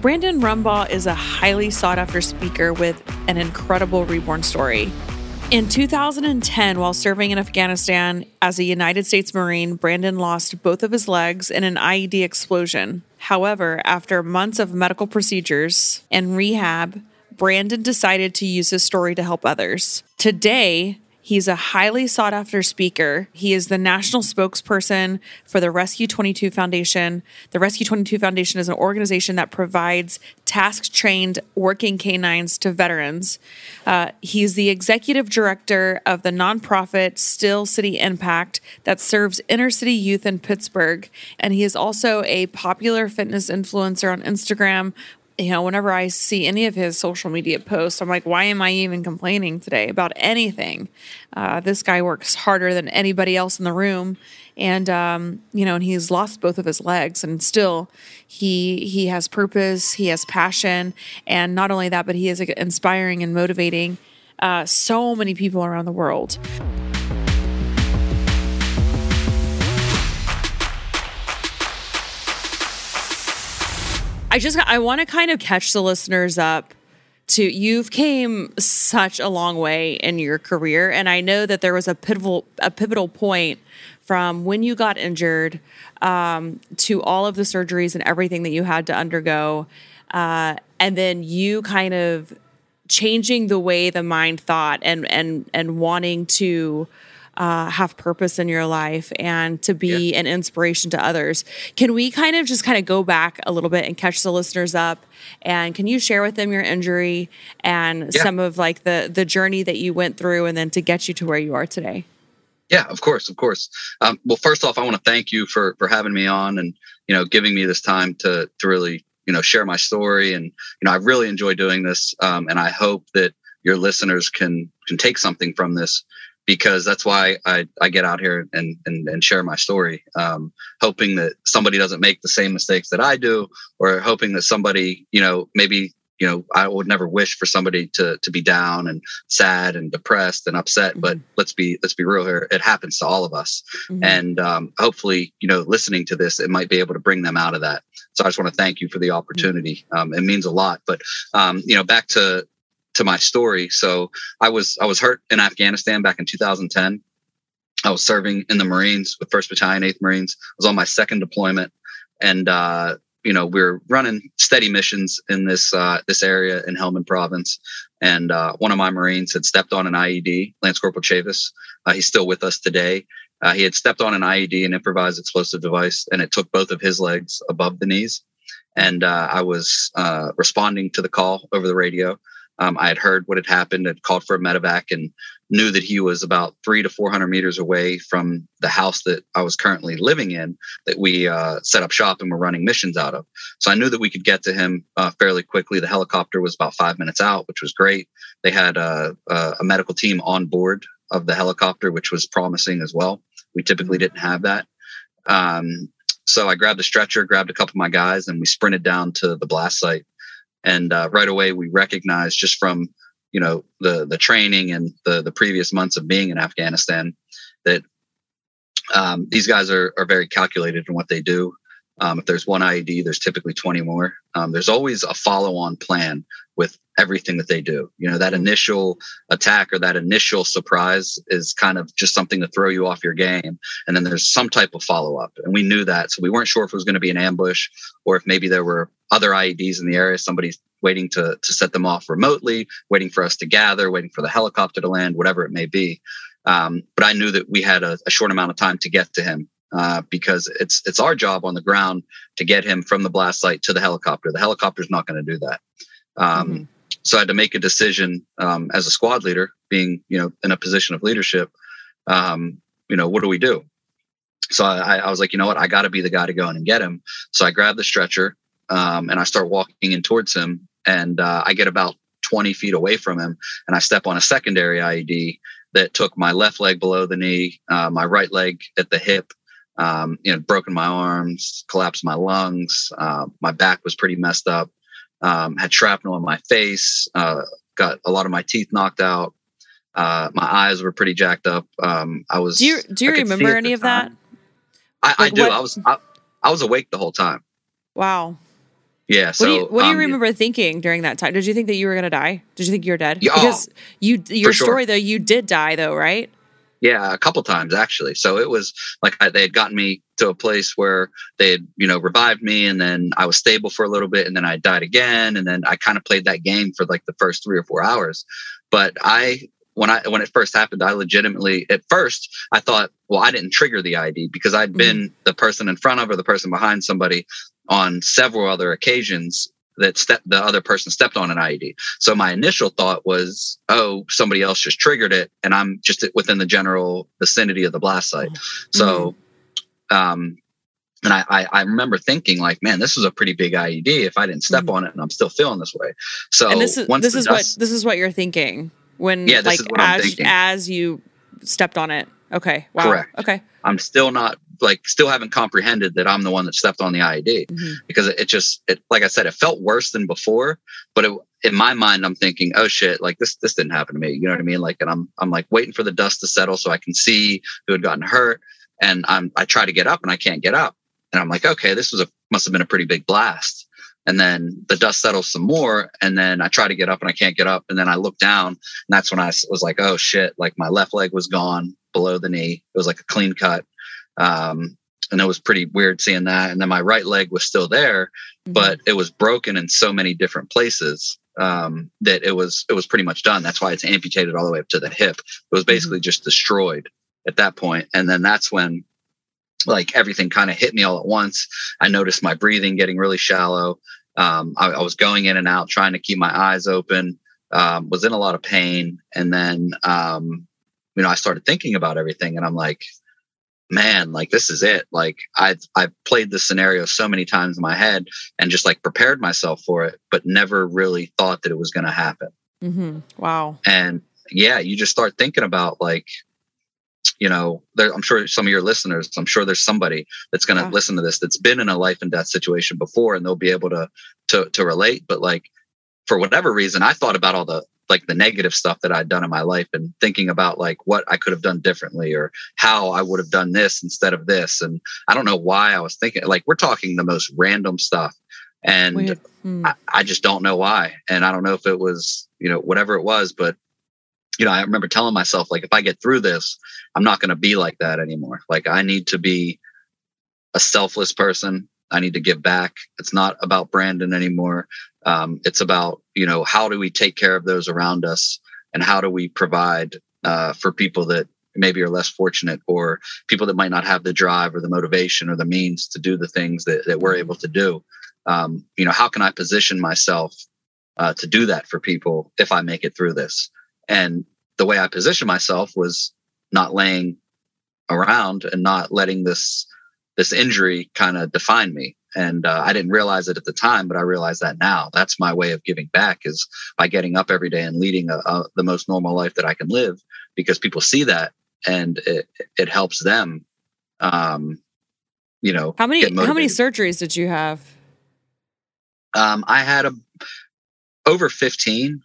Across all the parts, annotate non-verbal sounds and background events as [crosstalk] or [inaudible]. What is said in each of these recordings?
Brandon Rumbaugh is a highly sought after speaker with an incredible reborn story. In 2010, while serving in Afghanistan as a United States Marine, Brandon lost both of his legs in an IED explosion. However, after months of medical procedures and rehab, Brandon decided to use his story to help others. Today, He's a highly sought after speaker. He is the national spokesperson for the Rescue 22 Foundation. The Rescue 22 Foundation is an organization that provides task trained working canines to veterans. Uh, he's the executive director of the nonprofit Steel City Impact that serves inner city youth in Pittsburgh. And he is also a popular fitness influencer on Instagram you know, whenever I see any of his social media posts, I'm like, why am I even complaining today about anything? Uh, this guy works harder than anybody else in the room, and um, you know, and he's lost both of his legs, and still, he he has purpose, he has passion, and not only that, but he is inspiring and motivating uh, so many people around the world. I just I want to kind of catch the listeners up to you've came such a long way in your career and I know that there was a pivotal a pivotal point from when you got injured um, to all of the surgeries and everything that you had to undergo uh, and then you kind of changing the way the mind thought and and and wanting to uh, have purpose in your life and to be yeah. an inspiration to others. Can we kind of just kind of go back a little bit and catch the listeners up? And can you share with them your injury and yeah. some of like the the journey that you went through, and then to get you to where you are today? Yeah, of course, of course. Um, well, first off, I want to thank you for for having me on and you know giving me this time to to really you know share my story and you know I really enjoy doing this um, and I hope that your listeners can can take something from this because that's why I, I get out here and, and, and share my story, um, hoping that somebody doesn't make the same mistakes that I do, or hoping that somebody, you know, maybe, you know, I would never wish for somebody to, to be down and sad and depressed and upset, mm-hmm. but let's be, let's be real here. It happens to all of us. Mm-hmm. And, um, hopefully, you know, listening to this, it might be able to bring them out of that. So I just want to thank you for the opportunity. Mm-hmm. Um, it means a lot, but, um, you know, back to, to my story. So I was I was hurt in Afghanistan back in 2010. I was serving in the Marines with First Battalion, Eighth Marines. I was on my second deployment, and uh, you know we are running steady missions in this uh, this area in Helmand Province. And uh, one of my Marines had stepped on an IED, Lance Corporal Chavis. Uh, he's still with us today. Uh, he had stepped on an IED, an improvised explosive device, and it took both of his legs above the knees. And uh, I was responding to the call over the radio. Um, I had heard what had happened and called for a medevac and knew that he was about three to 400 meters away from the house that I was currently living in that we uh, set up shop and were running missions out of. So I knew that we could get to him uh, fairly quickly. The helicopter was about five minutes out, which was great. They had uh, a medical team on board of the helicopter, which was promising as well. We typically didn't have that. Um, so I grabbed a stretcher, grabbed a couple of my guys, and we sprinted down to the blast site and uh, right away we recognized just from you know the the training and the the previous months of being in Afghanistan that um, these guys are are very calculated in what they do. Um, if there's one IED, there's typically 20 more. Um, there's always a follow-on plan with everything that they do. You know, that initial attack or that initial surprise is kind of just something to throw you off your game. And then there's some type of follow-up. And we knew that. So we weren't sure if it was going to be an ambush or if maybe there were other IEDs in the area, somebody's waiting to, to set them off remotely, waiting for us to gather, waiting for the helicopter to land, whatever it may be. Um, but I knew that we had a, a short amount of time to get to him uh, because it's it's our job on the ground to get him from the blast site to the helicopter. The helicopter's not going to do that. Um, mm-hmm. So I had to make a decision um, as a squad leader, being you know in a position of leadership. Um, you know, what do we do? So I, I was like, you know what, I got to be the guy to go in and get him. So I grabbed the stretcher um, and I start walking in towards him, and uh, I get about 20 feet away from him, and I step on a secondary IED that took my left leg below the knee, uh, my right leg at the hip, um, you know, broken my arms, collapsed my lungs. Uh, my back was pretty messed up. Um, had shrapnel in my face. Uh, got a lot of my teeth knocked out. Uh, my eyes were pretty jacked up. Um, I was. Do you do you remember any of that? I, like I do. What? I was I, I was awake the whole time. Wow. Yeah. So what do you, what do you um, remember thinking during that time? Did you think that you were gonna die? Did you think you were dead? Yeah, oh, because you your sure. story though, you did die though, right? Yeah, a couple times actually. So it was like I, they had gotten me to a place where they had, you know, revived me, and then I was stable for a little bit, and then I died again, and then I kind of played that game for like the first three or four hours. But I, when I when it first happened, I legitimately at first I thought, well, I didn't trigger the ID because i had Mhm. been the person in front of or the person behind somebody on several other occasions that step the other person stepped on an IED. So my initial thought was, oh, somebody else just triggered it, and I'm just within the general vicinity of the blast site. So, um, and I, I I remember thinking like, man, this is a pretty big IED. If I didn't step Mhm. on it, and I'm still feeling this way. So and this is this is dust- what this is what you're thinking when Yeah, this like is what I'm as as you stepped on it. Okay. Wow. Correct. Okay. I'm still not like still haven't comprehended that I'm the one that stepped on the IED. Mhm. because it, it just it like I said, it felt worse than before. But it, in my mind, I'm thinking, oh shit, like this this didn't happen to me. You know what I mean? Like, and I'm I'm like waiting for the dust to settle so I can see who had gotten hurt. And I'm I try to get up and I can't get up. And I'm like, okay, this was a must have been a pretty big blast. And then the dust settles some more, and then I try to get up and I can't get up. And then I look down, and that's when i was like, oh shit, like my left leg was gone below the knee. It was like a clean cut. Um, and it was pretty weird seeing that. And then my right leg was still there, Mhm. but it was broken in so many different places um, that it was it was pretty much done. That's why it's amputated all the way up to the hip. It was basically just destroyed at that point. And then that's when like everything kind of hit me all at once. I noticed my breathing getting really shallow. Um, I, I was going in and out, trying to keep my eyes open. Um, was in a lot of pain, and then um, you know I started thinking about everything, and I'm like, man, like this is it. Like I've I've played this scenario so many times in my head and just like prepared myself for it, but never really thought that it was going to happen. Mm-hmm. Wow. And yeah, you just start thinking about like, you know, there, I'm sure some of your listeners, I'm sure there's somebody that's going to Yeah. listen to this that's been in a life and death situation before, and they'll be able to to to relate. But like, for whatever reason, I thought about all the like the negative stuff that I'd done in my life and thinking about like what I could have done differently or how I would have done this instead of this. And I don't know why I was thinking like we're talking the most random stuff. And Hmm. I, I just don't know why. And I don't know if it was, you know, whatever it was, but you know, I remember telling myself, like, if I get through this, I'm not going to be like that anymore. Like, I need to be a selfless person. I need to give back. It's not about Brandon anymore. Um, it's about, you know, how do we take care of those around us and how do we provide uh, for people that maybe are less fortunate or people that might not have the drive or the motivation or the means to do the things that, that we're able to do. Um, you know, how can I position myself uh, to do that for people if I make it through this? And the way I positioned myself was not laying around and not letting this this injury kind of defined me. And uh, I didn't realize it at the time, but I realize that now. That's my way of giving back is by getting up every day and leading a, a, the most normal life that I can live, because people see that and it it helps them. Um, you know, How many how many surgeries did you have? Um, I had a over fifteen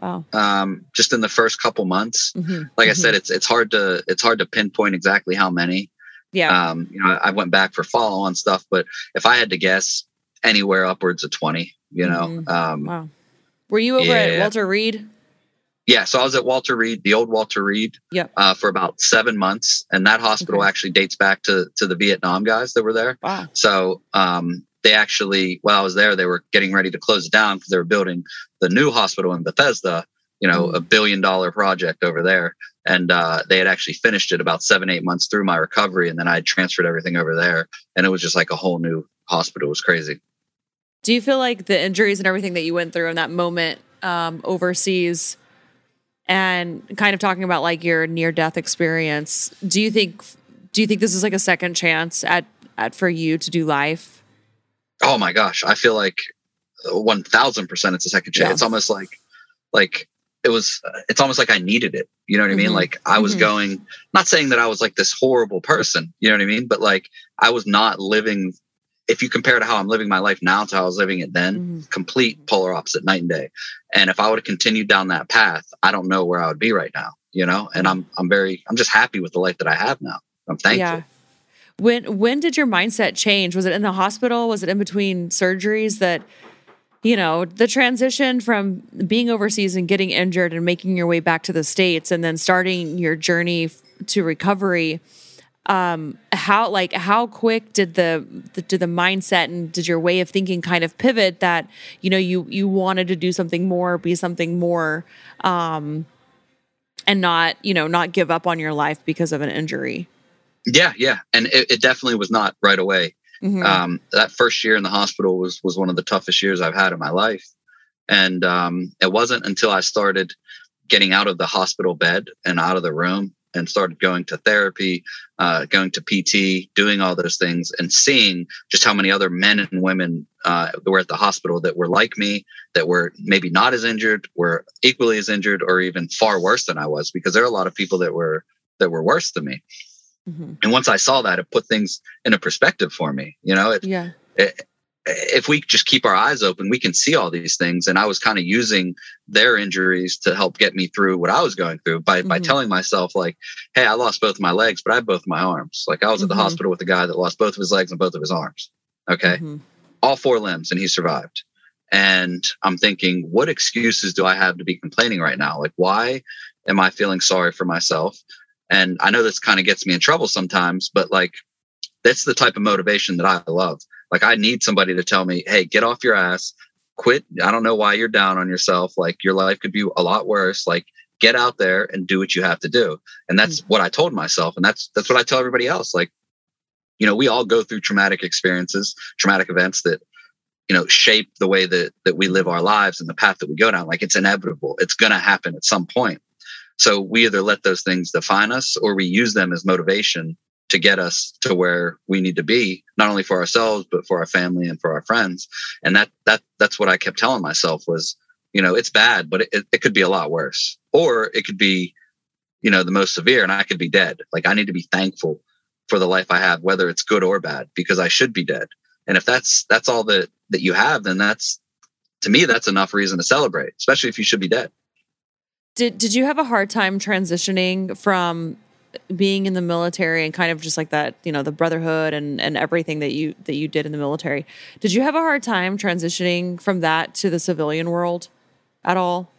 Wow. um, just in the first couple months. Mhm. Like I Mhm. said, it's it's hard to it's hard to pinpoint exactly how many. Yeah. Um, you know, I went back for follow on stuff, but if I had to guess, anywhere upwards of twenty. You know, Mhm. um, wow. Were you over at. Walter Reed? yeah. So I was at Walter Reed, the old Walter Reed, Yep. uh, for about seven months, and that hospital Okay. actually dates back to to the Vietnam guys that were there. Wow. So um, they actually, while I was there, they were getting ready to close it down because they were building the new hospital in Bethesda. You know, Mm. a billion dollar project over there, and uh, they had actually finished it about seven, eight months through my recovery, and then I had transferred everything over there, and it was just like a whole new hospital. It was crazy. Do you feel like the injuries and everything that you went through in that moment um, overseas and kind of talking about like your near death experience, do you think do you think this is like a second chance at at for you to do life? Oh my gosh, I feel like one thousand percent it's a second chance. Yeah. It's almost like like it was. It's almost like I needed it. You know what I mean? Mhm. Like I was Mhm. going. Not saying that I was like this horrible person. You know what I mean? But like I was not living. If you compare to how I'm living my life now to how I was living it then, Mhm. complete polar opposite night and day. And if I would have continued down that path, I don't know where I would be right now. You know, and I'm I'm very I'm just happy with the life that I have now. I'm thankful. Yeah. When when did your mindset change? Was it in the hospital? Was it in between surgeries that you know, the transition from being overseas and getting injured and making your way back to the States and then starting your journey to recovery. Um, how like how quick did the, the did the mindset and did your way of thinking kind of pivot that you know you you wanted to do something more, be something more, um, and not you know not give up on your life because of an injury. Yeah, yeah, and it, it definitely was not right away. Mm-hmm. Um, that first year in the hospital was was one of the toughest years I've had in my life, and um, it wasn't until I started getting out of the hospital bed and out of the room and started going to therapy, uh, going to PT, doing all those things, and seeing just how many other men and women uh, were at the hospital that were like me, that were maybe not as injured, were equally as injured, or even far worse than I was, because there are a lot of people that were that were worse than me. Mm-hmm. And once I saw that, it put things in a perspective for me. You know, it, yeah. It, if we just keep our eyes open, we can see all these things. And I was kind of using their injuries to help get me through what I was going through by mm-hmm. by telling myself like, "Hey, I lost both my legs, but I have both my arms." Like I was mm-hmm. at the mm-hmm. hospital with a guy that lost both of his legs and both of his arms. Okay, mm-hmm. all four limbs, and he survived. And I'm thinking, what excuses do I have to be complaining right now? Like, why am I feeling sorry for myself? And I know this kind of gets me in trouble sometimes, but like that's the type of motivation that I love. Like I need somebody to tell me, "Hey, get off your ass. Quit. I don't know why you're down on yourself. Like your life could be a lot worse. Like get out there and do what you have to do." And that's mm-hmm. what I told myself and that's that's what I tell everybody else. Like you know, we all go through traumatic experiences, traumatic events that you know shape the way that that we live our lives and the path that we go down like it's inevitable it's going to happen at some point so we either let those things define us or we use them as motivation to get us to where we need to be, not only for ourselves, but for our family and for our friends. And that, that, that's what I kept telling myself was, you know, it's bad, but it, it could be a lot worse or it could be, you know, the most severe and I could be dead. Like I need to be thankful for the life I have, whether it's good or bad, because I should be dead. And if that's, that's all that, that you have, then that's, to me, that's enough reason to celebrate, especially if you should be dead. Did did you have a hard time transitioning from being in the military and kind of just like that, you know, the brotherhood and and everything that you that you did in the military? Did you have a hard time transitioning from that to the civilian world at all?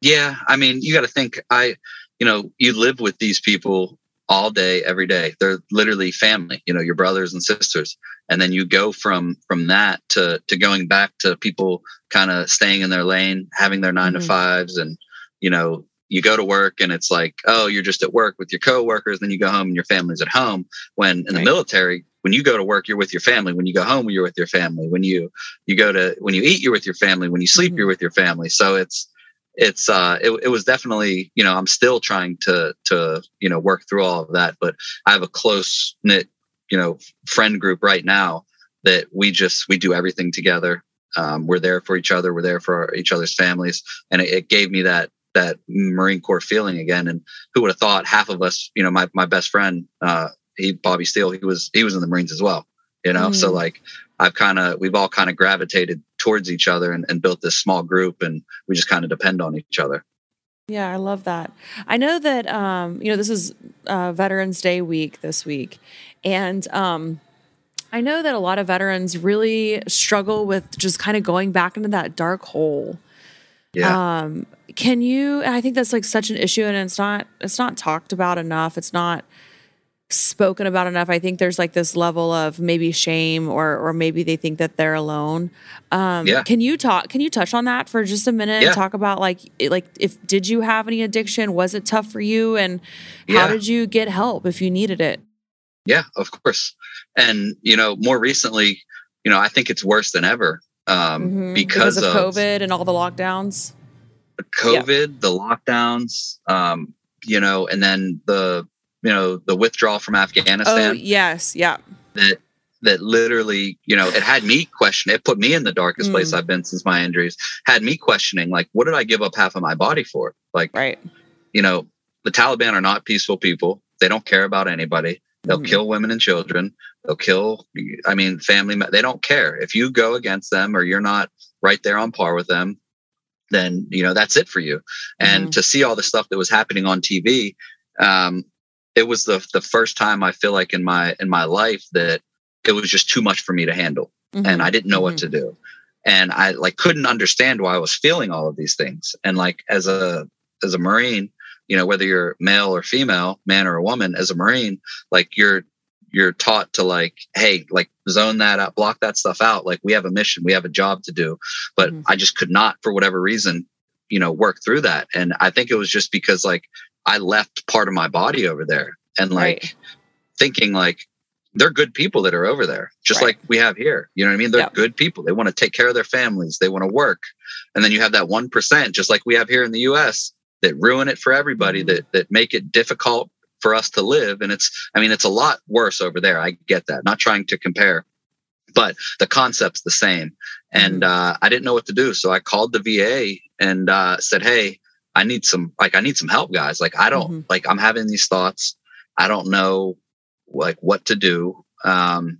Yeah, I mean, you got to think I you know, you live with these people all day every day they're literally family you know your brothers and sisters and then you go from from that to to going back to people kind of staying in their lane having their 9 mm-hmm. to fives and you know, you go to work and it's like, oh, you're just at work with your coworkers, then you go home and your family's at home. When in right. the military, when you go to work, you're with your family. When you go home, you're with your family. When you you go to when you eat, you're with your family. When you sleep, mm-hmm. you're with your family. So it's it's uh it, it was definitely you know i'm still trying to to you know work through all of that but i have a close knit you know friend group right now that we just we do everything together um, we're there for each other we're there for our, each other's families and it, it, gave me that that Marine Corps feeling again. And who would have thought half of us, you know, my, my best friend, uh, he, Bobby Steele, he was, he was in the Marines as well, you know? Mm. So like, I've kind of, we've all kind of gravitated towards each other and, and built this small group and we just kind of depend on each other. Yeah, I love that. I know that um, you know this is uh, Veterans Day week this week, and um, I know that a lot of veterans really struggle with just kind of going back into that dark hole. Yeah. Um, can you i think that's like such an issue and it's not it's not talked about enough it's not spoken about enough i think there's like this level of maybe shame or or maybe they think that they're alone um yeah. can you talk can you touch on that for just a minute yeah. and talk about like like if did you have any addiction was it tough for you and how yeah. did you get help if you needed it yeah of course and you know more recently you know i think it's worse than ever um mm-hmm. because, because, of, of covid and all the lockdowns COVID, the lockdowns, um, you know, and then the you know the withdrawal from Afghanistan. Oh yes, yeah. That that literally, you know, it had me question. It put me in the darkest mm. place I've been since my injuries. Had me questioning, like, what did I give up half of my body for? Like, right. You know, the Taliban are not peaceful people. They don't care about anybody. They'll mm. kill women and children. They'll kill. I mean, family. They don't care if you go against them or you're not right there on par with them then you know that's it for you. And mm-hmm. to see all the stuff that was happening on TV, um, it was the the first time I feel like in my in my life that it was just too much for me to handle, mm-hmm. and I didn't know mm-hmm. what to do. and I like couldn't understand why I was feeling all of these things. And like as a as a Marine, you know, whether you're male or female, man or a woman, as a Marine, like you're you're taught to like, hey, like zone that out, block that stuff out. Like we have a mission, we have a job to do. But mm-hmm. I just could not, for whatever reason, you know, work through that. And I think it was just because like I left part of my body over there and like right. thinking like they're good people that are over there, just right. like we have here. You know what I mean? They're yep. good people. They want to take care of their families. They want to work. And then you have that 1%, just like we have here in the US, that ruin it for everybody, mm-hmm. that that make it difficult for us to live. And it's, I mean, it's a lot worse over there. I get that. Not trying to compare, but the concept's the same. And mm-hmm. uh, I didn't know what to do. So I called the VA and uh, said, Hey, I need some, like, I need some help, guys. Like, I don't, mm-hmm. like, I'm having these thoughts. I don't know, like, what to do. Um,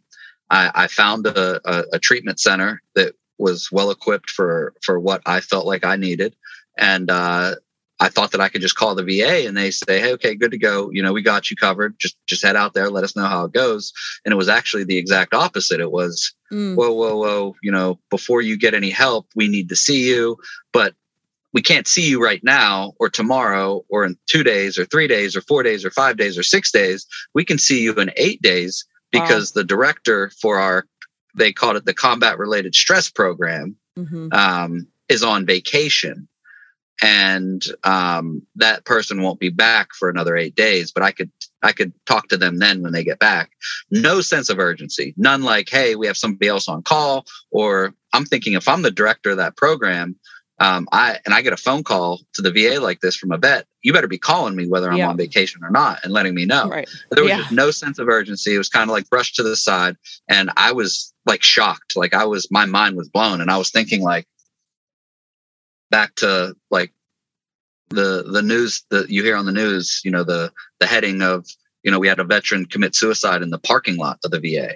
I, I found a, a, a treatment center that was well equipped for for what I felt like I needed, and uh, I thought that I could just call the VA and they say, "Hey, okay, good to go. You know, we got you covered. Just just head out there. Let us know how it goes." And it was actually the exact opposite. It was, mm. "Whoa, whoa, whoa! You know, before you get any help, we need to see you, but we can't see you right now, or tomorrow, or in two days, or three days, or four days, or five days, or six days. We can see you in eight days because wow. the director for our they called it the combat related stress program mm-hmm. um, is on vacation." And um, that person won't be back for another eight days but i could i could talk to them then when they get back no sense of urgency none like hey we have somebody else on call or i'm thinking if i'm the director of that program um, I and I get a phone call to the VA like this from a vet. You better be calling me whether I'm yeah. on vacation or not and letting me know. Right. There was yeah. no sense of urgency. It was kind of like brushed to the side, and I was like shocked. Like I was, my mind was blown, and I was thinking like, back to like the the news that you hear on the news you know the the heading of you know we had a veteran commit suicide in the parking lot of the va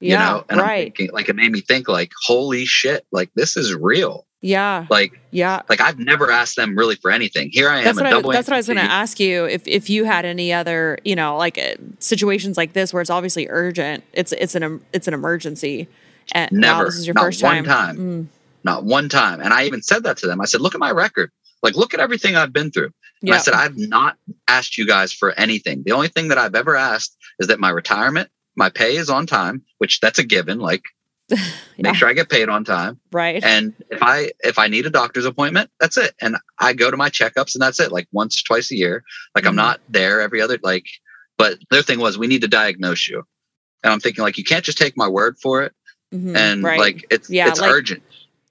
yeah, you know and right. i'm thinking like it made me think like holy shit like this is real. Yeah. Like yeah. like i've never asked them really for anything. Here i am that's what, I, that's what I was going to ask you if if you had any other you know like uh, situations like this where it's obviously urgent it's it's an it's an emergency and never. wow, this is your not first one time, time. Mm not one time. And I even said that to them. I said, look at my record. Like, look at everything I've been through. Yeah. I said, I've not asked you guys for anything. The only thing that I've ever asked is that my retirement, my pay is on time, which that's a given. Like, [laughs] yeah. make sure I get paid on time. Right. And if I if I need a doctor's appointment, that's it. And I go to my checkups and that's it. Like once, twice a year. Like mm-hmm. I'm not there every other like. But their thing was, we need to diagnose you. And I'm thinking like, you can't just take my word for it. Mm-hmm. And right. like it's yeah, it's like, urgent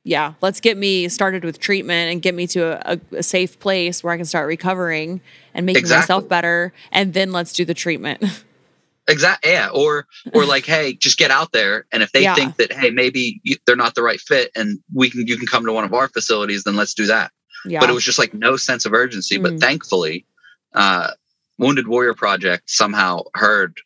yeah, let's get me started with treatment and get me to a, a safe place where I can start recovering and making exactly. myself better, and then let's do the treatment. [laughs] Exactly. Yeah. Or or like, hey, just get out there, and if they yeah. think that hey, maybe you, they're not the right fit, and we can you can come to one of our facilities, then let's do that. Yeah. But it was just like no sense of urgency. Mm. But thankfully, uh, Wounded Warrior Project somehow heard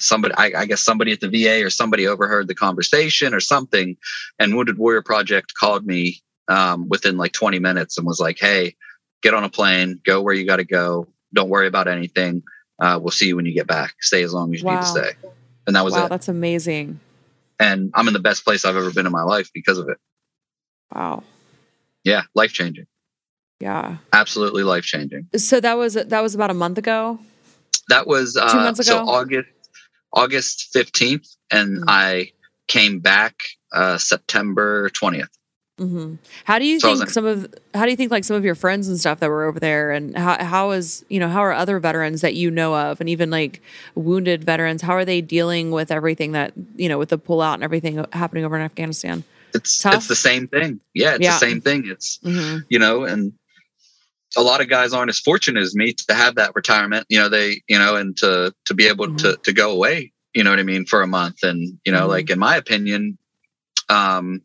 somebody I, I, guess somebody at the va or somebody overheard the conversation or something and wounded warrior project called me um, within like 20 minutes and was like hey get on a plane go where you got to go don't worry about anything uh, we'll see you when you get back stay as long as you wow. need to stay. And that was wow, it. that's amazing. And i'm in the best place i've ever been in my life because of it. Wow. Yeah life changing yeah. Absolutely life changing so that was that was about a month ago? That was uh, Two months ago? so august August 15th, and mm-hmm. I came back uh, September 20th. Mm-hmm. How do you so think some of how do you think like some of your friends and stuff that were over there and how how is you know how are other veterans that you know of and even like wounded veterans how are they dealing with everything that you know with the pullout and everything happening over in Afghanistan? It's Tough? it's the same thing. Yeah, it's yeah. the same thing. It's mm-hmm. you know and a lot of guys aren't as fortunate as me to have that retirement you know they you know and to to be able mm-hmm. to to go away you know what i mean for a month and you know mm-hmm. like in my opinion um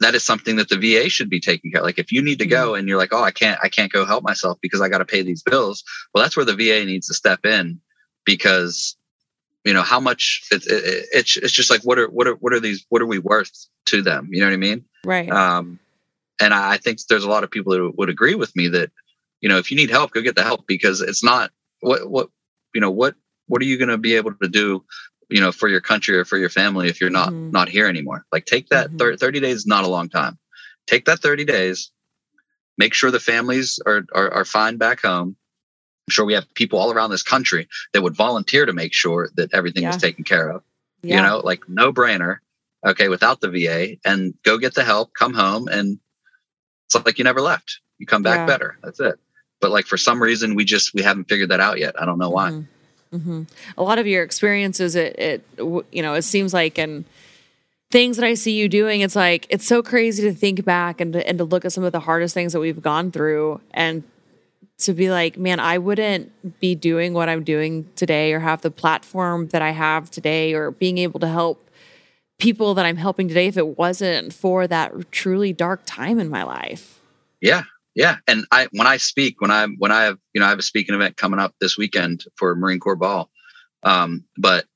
that is something that the va should be taking care of. like if you need to go mm-hmm. and you're like oh i can't i can't go help myself because i got to pay these bills well that's where the va needs to step in because you know how much it, it, it's it's just like what are what are what are these what are we worth to them you know what i mean right um and I think there's a lot of people that would agree with me that you know if you need help, go get the help because it's not what what you know what what are you going to be able to do you know, for your country or for your family if you're not Mhm. not here anymore. Like take that Mhm. thir- 30 days is not a long time. Take that 30 days, make sure the families are are, are fine back home. I'm sure we have people all around this country that would volunteer to make sure that everything Yeah. is taken care of. Yeah. You know, like no brainer. Okay, without the VA and go get the help, come home and it's like you never left. You come back Yeah. better. That's it. But like for some reason we just we haven't figured that out yet. I don't know why. Mhm. Mhm. A lot of your experiences, it, it, you know, it seems like, and things that I see you doing, it's like it's so crazy to think back and to, and to look at some of the hardest things that we've gone through, and to be like, man, I wouldn't be doing what I'm doing today, or have the platform that I have today, or being able to help people that I'm helping today if it wasn't for that truly dark time in my life. Yeah, yeah. And I when I speak, when I when I have you know I have a speaking event coming up this weekend for Marine Corps Ball. Um, but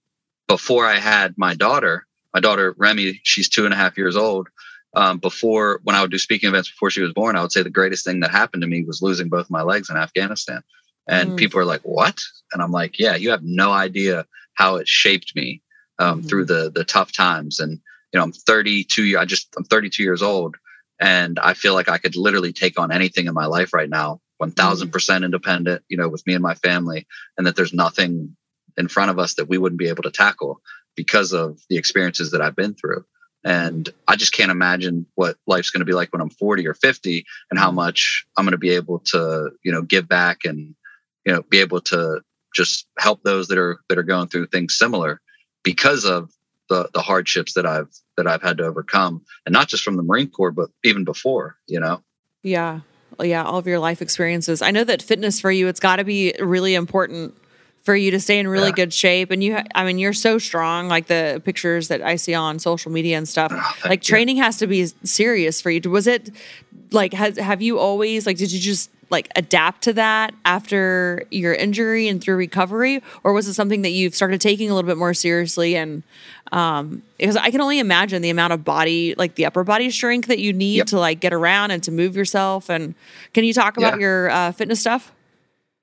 before I had my daughter, my daughter Remy, she's two and a half years old. Um, before when I would do speaking events before she was born, I would say the greatest thing that happened to me was losing both my legs in Afghanistan. And Mm. people are like, "What?" And I'm like, "Yeah, you have no idea how it shaped me um, Mhm. through the the tough times." And you know, I'm 32. year- I just I'm 32 years old, and I feel like I could literally take on anything in my life right now, 1000 percent independent. You know, with me and my family, and that there's nothing in front of us that we wouldn't be able to tackle because of the experiences that I've been through. And I just can't imagine what life's going to be like when I'm 40 or 50 and how much I'm going to be able to, you know, give back and, you know, be able to just help those that are, that are going through things similar because of the, the hardships that I've, that I've had to overcome and not just from the Marine Corps, but even before, you know? Yeah. Yeah. All of your life experiences. I know that fitness for you, it's got to be really important for you to stay in really Yeah. good shape. And you, ha- I mean, you're so strong, like the pictures that I see on social media and stuff. Oh, like you. training has to be serious for you. Was it like, has, have you always, like, did you just like adapt to that after your injury and through recovery? Or was it something that you've started taking a little bit more seriously? And, um, because I can only imagine the amount of body, like the upper body strength that you need Yep. to like get around and to move yourself. And can you talk about Yeah. your uh, fitness stuff?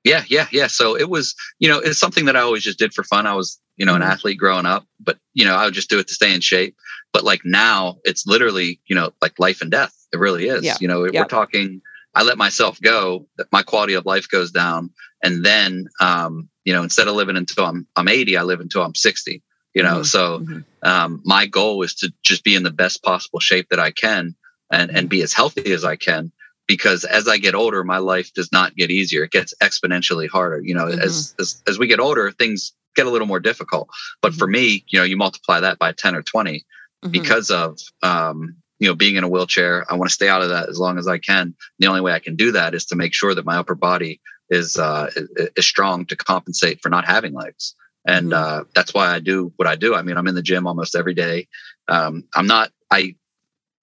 Yeah, yeah, yeah. So it was, you know, it's something that I always just did for fun. I was, you know, an athlete growing up, but you know, I would just do it to stay in shape. But like now, it's literally, you know, like life and death. It really is. Yeah, You know, yeah. we're talking. I let myself go. My quality of life goes down, and then, um, you know, instead of living until I'm I'm 80, I live until I'm 60. You know, Mhm, so mhm. um, my goal is to just be in the best possible shape that I can, and and be as healthy as I can because as I get older, my life does not get easier. It gets exponentially harder. You know, as, as as we get older, things get a little more difficult. But for me, you know, you multiply that by 10 or 20 Mhm. because of um, you know, being in a wheelchair. I want to stay out of that as long as I can. The only way I can do that is to make sure that my upper body is uh is, strong to compensate for not having legs. And Mhm. uh, that's why I do what I do. I mean, I'm in the gym almost every day. Um, I'm not. I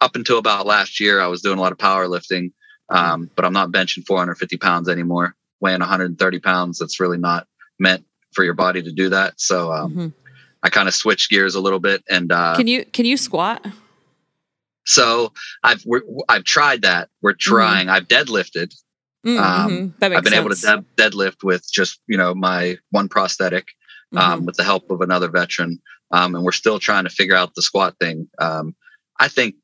up until about last year, I was doing a lot of powerlifting, um, but I'm not benching 450 pounds anymore. Weighing 130 pounds, that's really not meant for your body to do that. So um, Mhm. I kind of switched gears a little bit, and uh, can you can you squat? So I've we're, I've tried that. We're trying. I've deadlifted. Mm, Um, mhm. That makes I've been able to sense. dead, deadlift with just you know my one prosthetic. um, Mhm. with the help of another veteran. Um, and we're still trying to figure out the squat thing. Um, I think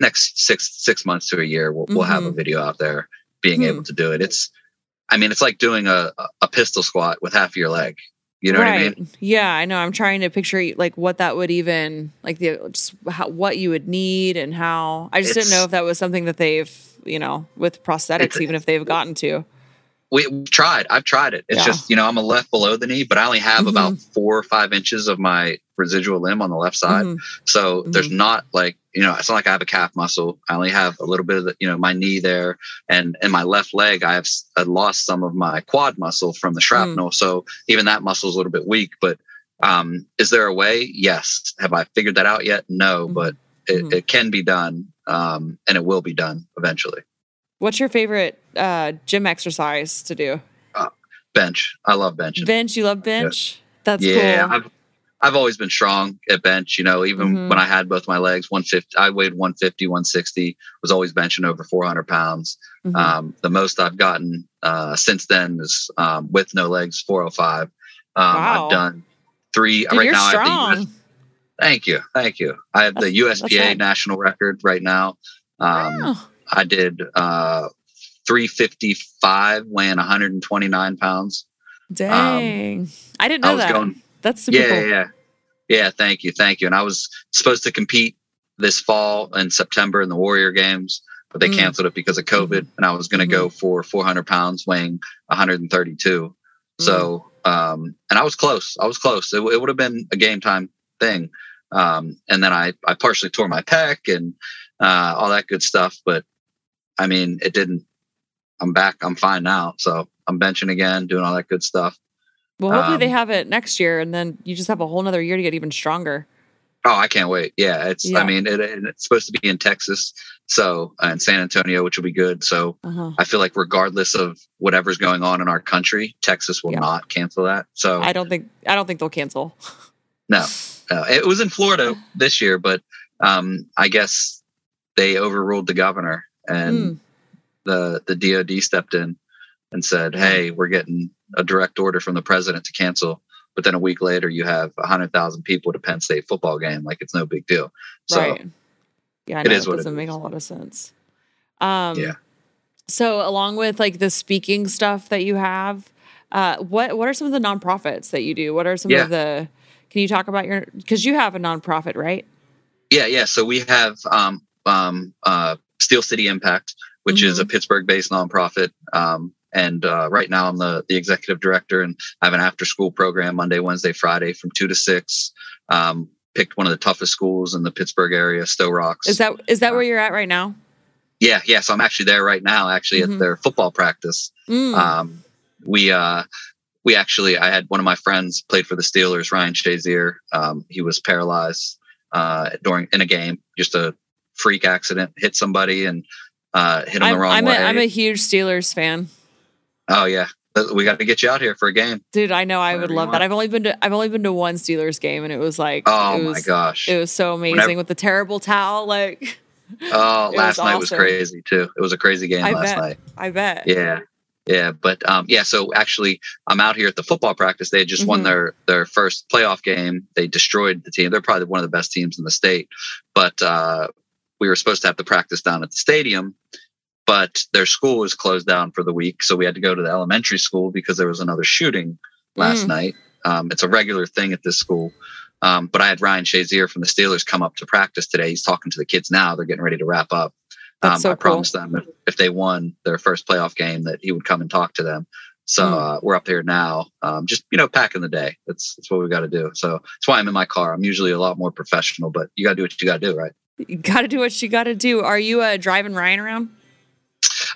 next six six months to a year, we'll, we'll have a Mhm. video out there being Hmm. able to do it. It's, I mean, it's like doing a, a pistol squat with half your leg. You know right. what I mean? Yeah, I know. I'm trying to picture like what that would even like the just how, what you would need and how. I just didn't know if that was something that they've you know with prosthetics even if they've gotten to. We, we've tried. I've tried it. It's Yeah. just, you know, I'm a left below the knee, but I only have Mhm. about four or five inches of my residual limb on the left side. Mhm. So there's Mhm. not like, you know, it's not like I have a calf muscle. I only have a little bit of the, you know, my knee there and in my left leg, I have I lost some of my quad muscle from the shrapnel. So even that muscle is a little bit weak, but um, is there a way? Yes. Have I figured that out yet? No, Mhm. but it, Mhm. it can be done. Um, and it will be done eventually. What's your favorite uh, gym exercise to do? Bench. I love bench. Bench. You love bench. That's yeah, cool. I've I've always been strong at bench. You know, even Mhm. when I had both my legs, 150, I weighed 150, 160, was always benching over 400 pounds. Mhm. Um, the most I've gotten uh, since then is um, with no legs, 405. Um, Wow. I've done three Dude, right now. I have the strong. US, thank you, thank you. I have the That's- that's USPA national record right now. Um, Wow. I did uh, 355, weighing 129 pounds. Dang. I didn't I know was that. going That's super yeah, cool. yeah, yeah. Thank you, thank you. And I was supposed to compete this fall in September in the Warrior Games, but they Mm. canceled it because of COVID. And I was going to go for 400 pounds, weighing 132. So, um, and I was close. I was close. It, it would have been a game time thing. Um, and then I, I partially tore my pec and uh, all that good stuff. But I mean, it didn't. I'm back. I'm fine now. So I'm benching again, doing all that good stuff. Well, hopefully they Um, have it next year, and then you just have a whole nother year to get even stronger. Oh, I can't wait. Yeah, it's. Yeah. I mean, it, it- it's supposed to be in Texas, so uh, in San Antonio, which will be good. So Uh-huh. I feel like regardless of whatever's going on in our country, Texas will Yeah. not cancel that. So I don't think I don't think they'll cancel. no, [laughs] uh, it was in Florida this year, but um, I guess they overruled the governor and Mm. the the DoD stepped in and said, "Hey, we're getting a direct order from the president to cancel." But then a week later, you have hundred thousand people at a Penn State football game, like it's no big deal. So right. Yeah, I it know. is It what doesn't make is. a lot of sense. Um, Yeah. So, along with like the speaking stuff that you have, uh, what what are some of the nonprofits that you do? What are some Yeah. of the? Can you talk about your? Because you have a nonprofit, right? Yeah, yeah. So we have um, um, uh, Steel City Impact, which is a Pittsburgh-based nonprofit, um, and uh, right now I'm the the executive director, and I have an after-school program Monday, Wednesday, Friday from two to six. Um, picked one of the toughest schools in the Pittsburgh area, Sto-Rox. Is that is that where you're at right now? yeah, yeah. So I'm actually there right now, actually Mhm. at their football practice. Mm. Um, we uh, we actually, I had one of my friends played for the Steelers, Ryan Shazier. Um, he was paralyzed uh, during in a game, just a freak accident, hit somebody and uh, hit him I'm, the wrong way. I'm way. a, I'm a huge Steelers fan, oh yeah, we got to get you out here for a game. dude. I know I would love that. I've only been to I've only been to one Steelers game, and it was like Oh it my was, gosh! it was so amazing Whenever- with the terrible towel. Like [laughs] oh, last was night was crazy too. It was a crazy game I last bet. night. I bet. Yeah. Yeah, but um, yeah. So actually, I'm out here at the football practice. They had just won Mhm. their their first playoff game. They destroyed the team. They're probably one of the best teams in the state. But uh, we were supposed to have the practice down at the stadium, but their school was closed down for the week, so we had to go to the elementary school because there was another shooting last Mm. night. Um, it's a regular thing at this school. Um, but I had Ryan Shazier from the Steelers come up to practice today. He's talking to the kids now. They're getting ready to wrap up. Um, so I cool. promised them if, if they won their first playoff game that he would come and talk to them. So Mm. uh, we're up here now, um, just you know, packing the day. That's that's what we got to do. So that's why I'm in my car. I'm usually a lot more professional, but you got to do what you got to do, right? You got to do what you got to do. Are you uh, driving Ryan around?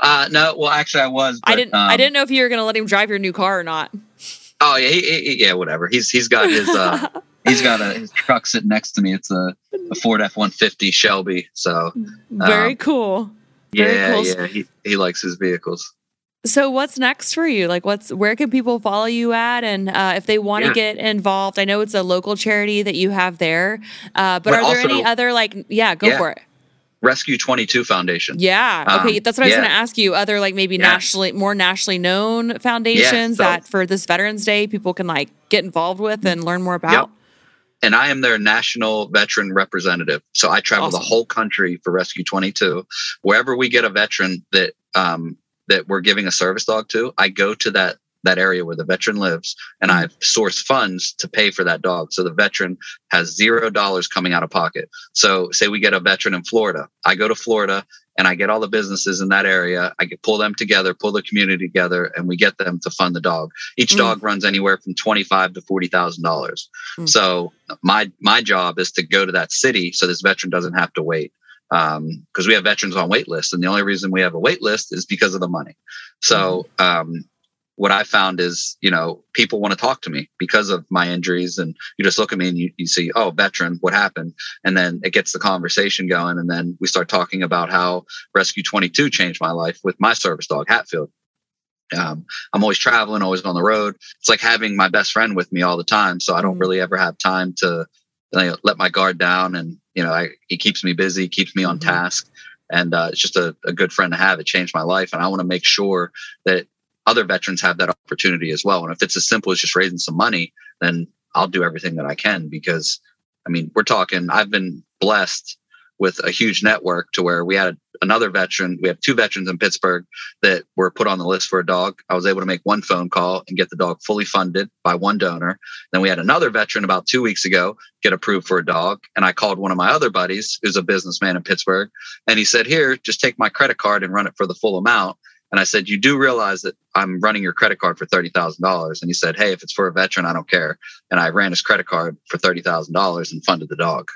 Uh, no, well, actually, I was. I didn't. I um, didn't know if you were going to let him drive your new car or not. Oh yeah, he, he- yeah, whatever. He's he's got his uh, [laughs] he's got a his truck sitting next to me. It's a, a Ford F one fifty Shelby. So Very um, cool. Very yeah, cool. yeah, he he likes his vehicles. So what's next for you? Like what's where can people follow you at and uh, if they want to Yeah. get involved? I know it's a local charity that you have there. Uh, but, But are there any other like yeah, go Yeah. for it. Rescue twenty two Foundation. Yeah. Um, Okay, that's what I was yeah. going to ask you. Other like maybe Yeah. nationally more nationally known foundations so- that for this Veterans Day people can like get involved with and learn more about. Yep. and I am their national veteran representative. So I travel the whole country for Rescue 22. Wherever we get a veteran that um, that we're giving a service dog to, I go to that that area where the veteran lives, and Mm-hmm. I source funds to pay for that dog. So the veteran has zero dollars coming out of pocket. So say we get a veteran in Florida, I go to Florida and I get all the businesses in that area. I get pull them together, pull the community together, and we get them to fund the dog. Each Mm. dog runs anywhere from twenty five to forty thousand dollars. Mm. So my my job is to go to that city so this veteran doesn't have to wait because we have veterans on wait lists and the only reason we have a wait list is because of the money so um, what i found is you know people want to talk to me because of my injuries and you just look at me and you, you see oh veteran what happened? And then it gets the conversation going and then we start talking about how rescue 22 changed my life with my service dog hatfield. Um, i'm always traveling always on the road. It's like having my best friend with me all the time so i don't Mhm. really ever have time to you know, let my guard down and you know I, he keeps me busy keeps me on Mhm. task. And uh, it's just a, a good friend to have. It changed my life and i want to make sure that other veterans have that opportunity as well and if it's as simple as just raising some money then I'll do everything that I can because, I mean, we're talking. I've been blessed with a huge network to where we had another veteran. We have two veterans in Pittsburgh that were put on the list for a dog. I was able to make one phone call and get the dog fully funded by one donor. Then we had another veteran about two weeks ago get approved for a dog. And I called one of my other buddies who's a businessman in Pittsburgh. And he said, Here, just take my credit card and run it for the full amount. And I said, You do realize that I'm running your credit card for $30,000. And he said, Hey, if it's for a veteran, I don't care. And I ran his credit card for $30,000 and funded the dog.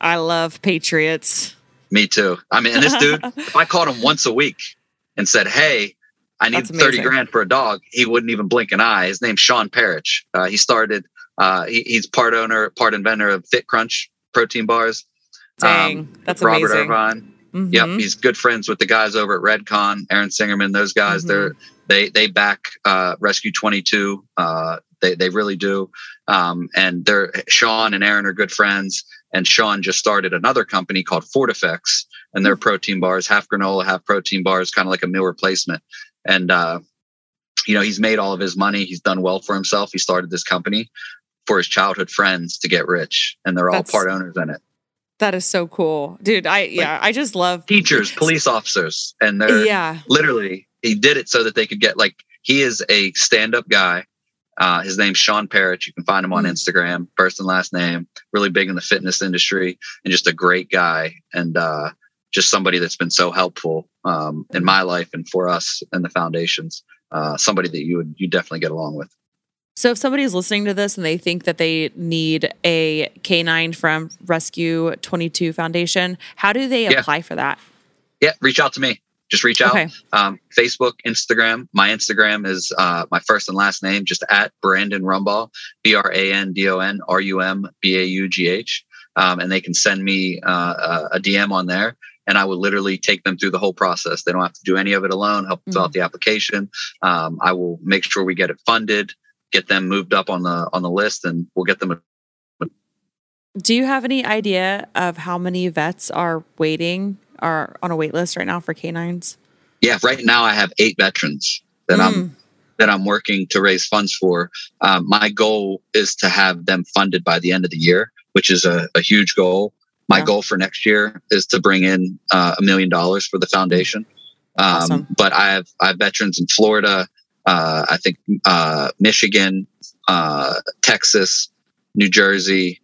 I love Patriots. Me too. I mean, and this dude, [laughs] if I called him once a week and said, Hey, I need 30 grand for a dog, he wouldn't even blink an eye. His name's Sean Parrish. Uh, he started, uh, he, he's part owner, part inventor of Fit Crunch protein bars. Dang, um, that's Robert amazing. Irvine. Mm-hmm. Yep, he's good friends with the guys over at Redcon, Aaron Singerman. Those guys, mm-hmm. they're they they back uh, Rescue 22. Uh, they they really do. Um, and they're Sean and Aaron are good friends. And Sean just started another company called Fortifex, and they're protein bars, half granola, half protein bars, kind of like a meal replacement. And uh, you know, he's made all of his money. He's done well for himself. He started this company for his childhood friends to get rich, and they're all That's, part owners in it. That is so cool, dude. I yeah, I just love teachers, police officers, and they're yeah, literally he did it so that they could get like he is a stand-up guy uh, his name's Sean Parrott. You can find him on mm-hmm. Instagram, first and last name. Really big in the fitness industry, and just a great guy, and uh, just somebody that's been so helpful um, in my life and for us and the foundations. Uh, somebody that you would you definitely get along with. So, if somebody is listening to this and they think that they need a canine from Rescue 22 Foundation, how do they apply yeah. for that? Yeah, reach out to me just reach out. Okay. Um, Facebook, Instagram. My Instagram is uh, my first and last name, just at Brandon Rumbaugh, B R A N D O N R U M B A U G H. Um, and they can send me uh, a DM on there, and I will literally take them through the whole process. They don't have to do any of it alone. Help mm-hmm. fill out mm. the application. Um, I will make sure we get it funded, get them moved up on the on the list, and we'll get them. A- do you have any idea of how many vets are waiting are on a wait list right now for canines? Yeah, right now I have eight veterans that mm. I'm that I'm working to raise funds for. Um, my goal is to have them funded by the end of the year, which is a, a huge goal. My yeah. goal for next year is to bring in uh, a million dollars for the foundation. Um, awesome. But I have I have veterans in Florida, uh, I think uh, Michigan, uh, Texas, New Jersey.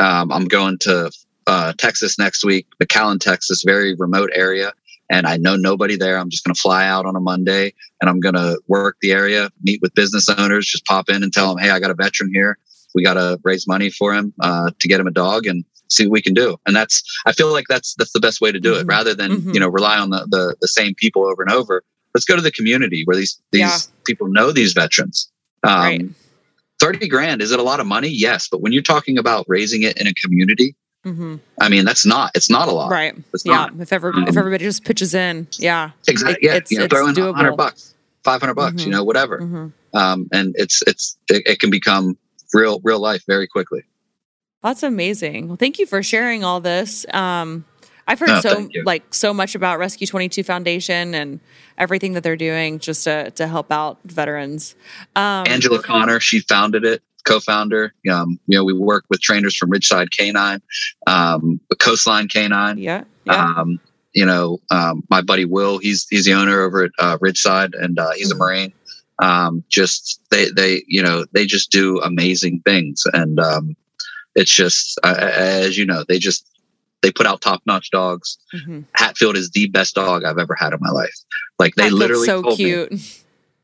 Um, I'm going to uh, Texas next week, McAllen, Texas, very remote area. And I know nobody there. I'm just going to fly out on a Monday and I'm going to work the area, meet with business owners, just pop in and tell them, hey, I got a veteran here. We got to raise money for him uh, to get him a dog and see what we can do. And that's, I feel like that's that's the best way to do mm-hmm. it, rather than mm-hmm. you know rely on the, the the same people over and over. Let's go to the community where these these yeah. people know these veterans. Um, right. 30 grand is it a lot of money yes but when you're talking about raising it in a community Mm-hmm. I mean, that's not, it's not a lot. Right. It's yeah. Not. If ever, um, if everybody just pitches in. Yeah. Exactly. It, yeah. It's, you know, throw in doable. 100 bucks, 500 bucks, mm-hmm. you know, whatever. Mm-hmm. Um, and it's, it's, it, it, can become real, real life very quickly. That's amazing. Well, thank you for sharing all this. Um, I've heard no, so like so much about Rescue 22 Foundation and everything that they're doing just to to help out veterans. Um, Angela Connor, she founded it co-founder. Um, you know, we work with trainers from Ridgeside Canine, um, Coastline Canine. Yeah. yeah. Um, you know, um, my buddy Will, he's he's the owner over at uh, Ridgeside, and uh, he's mm-hmm. a Marine. Um, just they they you know they just do amazing things, and um, it's just uh, as you know they just they put out top notch dogs. Mm-hmm. Hatfield is the best dog I've ever had in my life. Like they Hatfield's literally so cute. Me,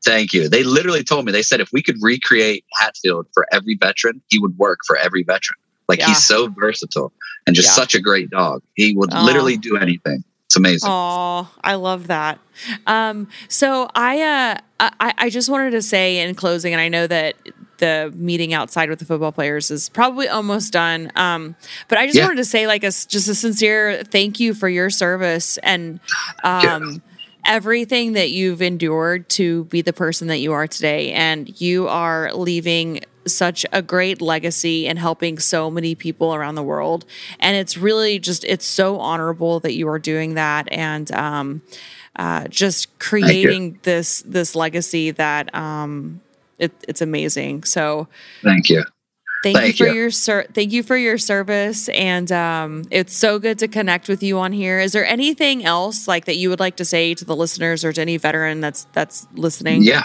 Thank you. They literally told me, they said if we could recreate Hatfield for every veteran, he would work for every veteran. Like yeah. he's so versatile and just yeah. such a great dog. He would oh. literally do anything. It's amazing. Oh, I love that. Um, so I, uh, I, I just wanted to say in closing, and I know that the meeting outside with the football players is probably almost done. Um, but I just yeah. wanted to say, like, a just a sincere thank you for your service and um, everything that you've endured to be the person that you are today. And you are leaving such a great legacy and helping so many people around the world. And it's really just, it's so honorable that you are doing that. And, um, uh, just creating this this legacy that um, it, it's amazing. So thank you. Thank, thank you for you. your ser- thank you for your service, and um, it's so good to connect with you on here. Is there anything else like that you would like to say to the listeners or to any veteran that's that's listening? Yeah,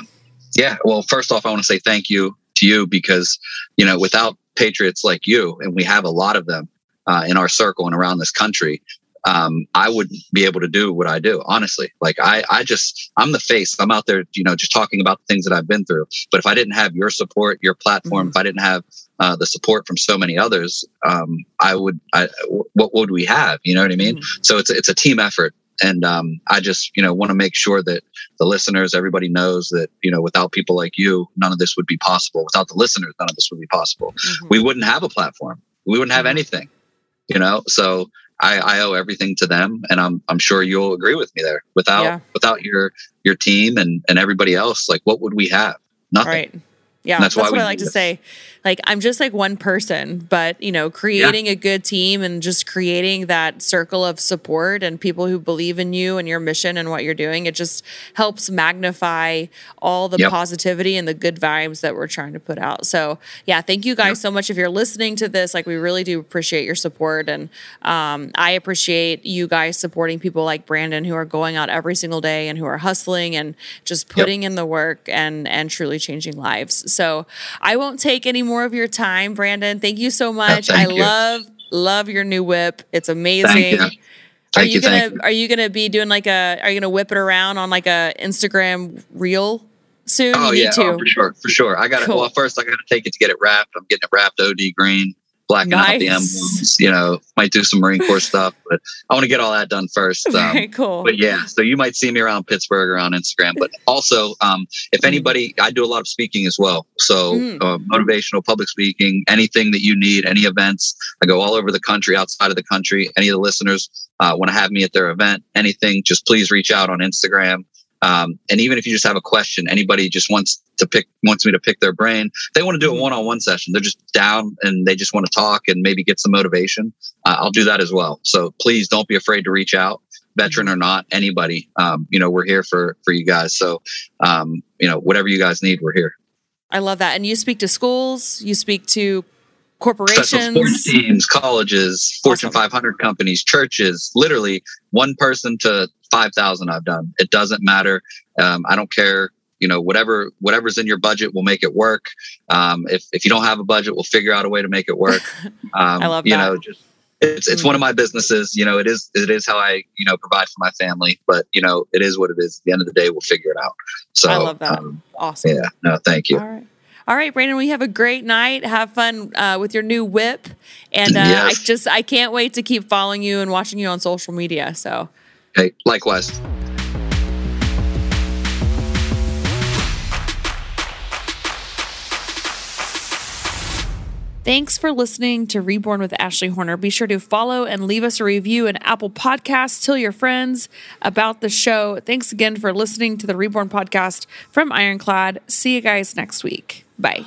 yeah. Well, first off, I want to say thank you to you because you know without patriots like you, and we have a lot of them uh, in our circle and around this country, um, I wouldn't be able to do what I do. Honestly, like I, I just, I'm the face. I'm out there, you know, just talking about the things that I've been through. But if I didn't have your support, your platform, mm-hmm. if I didn't have uh, the support from so many others, um, I would. I, what would we have? You know what I mean? Mm-hmm. So it's it's a team effort, and um, I just you know want to make sure that the listeners, everybody knows that you know without people like you, none of this would be possible. Without the listeners, none of this would be possible. Mm-hmm. We wouldn't have a platform. We wouldn't have mm-hmm. anything. You know, so I, I owe everything to them, and I'm I'm sure you'll agree with me there. Without yeah. without your your team and and everybody else, like what would we have? Nothing. Right. Yeah, that's, that's what I like to say like I'm just like one person, but you know, creating yeah. a good team and just creating that circle of support and people who believe in you and your mission and what you're doing, it just helps magnify all the yep. positivity and the good vibes that we're trying to put out. So, yeah, thank you guys yep. so much if you're listening to this. Like we really do appreciate your support and um, I appreciate you guys supporting people like Brandon who are going out every single day and who are hustling and just putting yep. in the work and and truly changing lives. So, I won't take any more more of your time, Brandon. Thank you so much. Oh, I you. love love your new whip. It's amazing. Thank are you, you gonna you. are you gonna be doing like a are you gonna whip it around on like a Instagram reel soon? Oh yeah, oh, for sure, for sure. I got to cool. well first I got to take it to get it wrapped. I'm getting it wrapped OD green blacking nice. out the emblems. You know, might do some Marine Corps stuff, but I want to get all that done first. [laughs] Um, Very cool. But yeah, so you might see me around Pittsburgh or on Instagram. But also, um, if mm. anybody, I do a lot of speaking as well. So mm. uh, motivational, public speaking, anything that you need, any events. I go all over the country, outside of the country. Any of the listeners uh, want to have me at their event, anything, just please reach out on Instagram. Um, and even if you just have a question, anybody just wants to pick, wants me to pick their brain, they want to do a mm-hmm. one-on-one session. They're just down and they just want to talk and maybe get some motivation. Uh, I'll do that as well. So please don't be afraid to reach out, veteran or not, anybody. Um, you know, we're here for for you guys. So, um, you know, whatever you guys need, we're here. I love that. And you speak to schools, you speak to corporations, sports teams, colleges, Fortune awesome. 500 companies, churches, literally one person to 5,000 I've done. It doesn't matter. Um, I don't care. You know, whatever whatever's in your budget, we'll make it work. Um, if if you don't have a budget, we'll figure out a way to make it work. [laughs] Um, I love you know just it's it's mm. one of my businesses. You know, it is it is how I you know provide for my family. But you know, it is what it is. At the end of the day, we'll figure it out. So I love that. Um, awesome. Yeah. No, thank you. All right. All right, Brandon, we have a great night. Have fun uh, with your new whip, and uh, yes. I just I can't wait to keep following you and watching you on social media. So Hey, likewise. Thanks for listening to Reborn with Ashley Horner. Be sure to follow and leave us a review in Apple Podcasts. Tell your friends about the show. Thanks again for listening to the Reborn podcast from Ironclad. See you guys next week. Bye.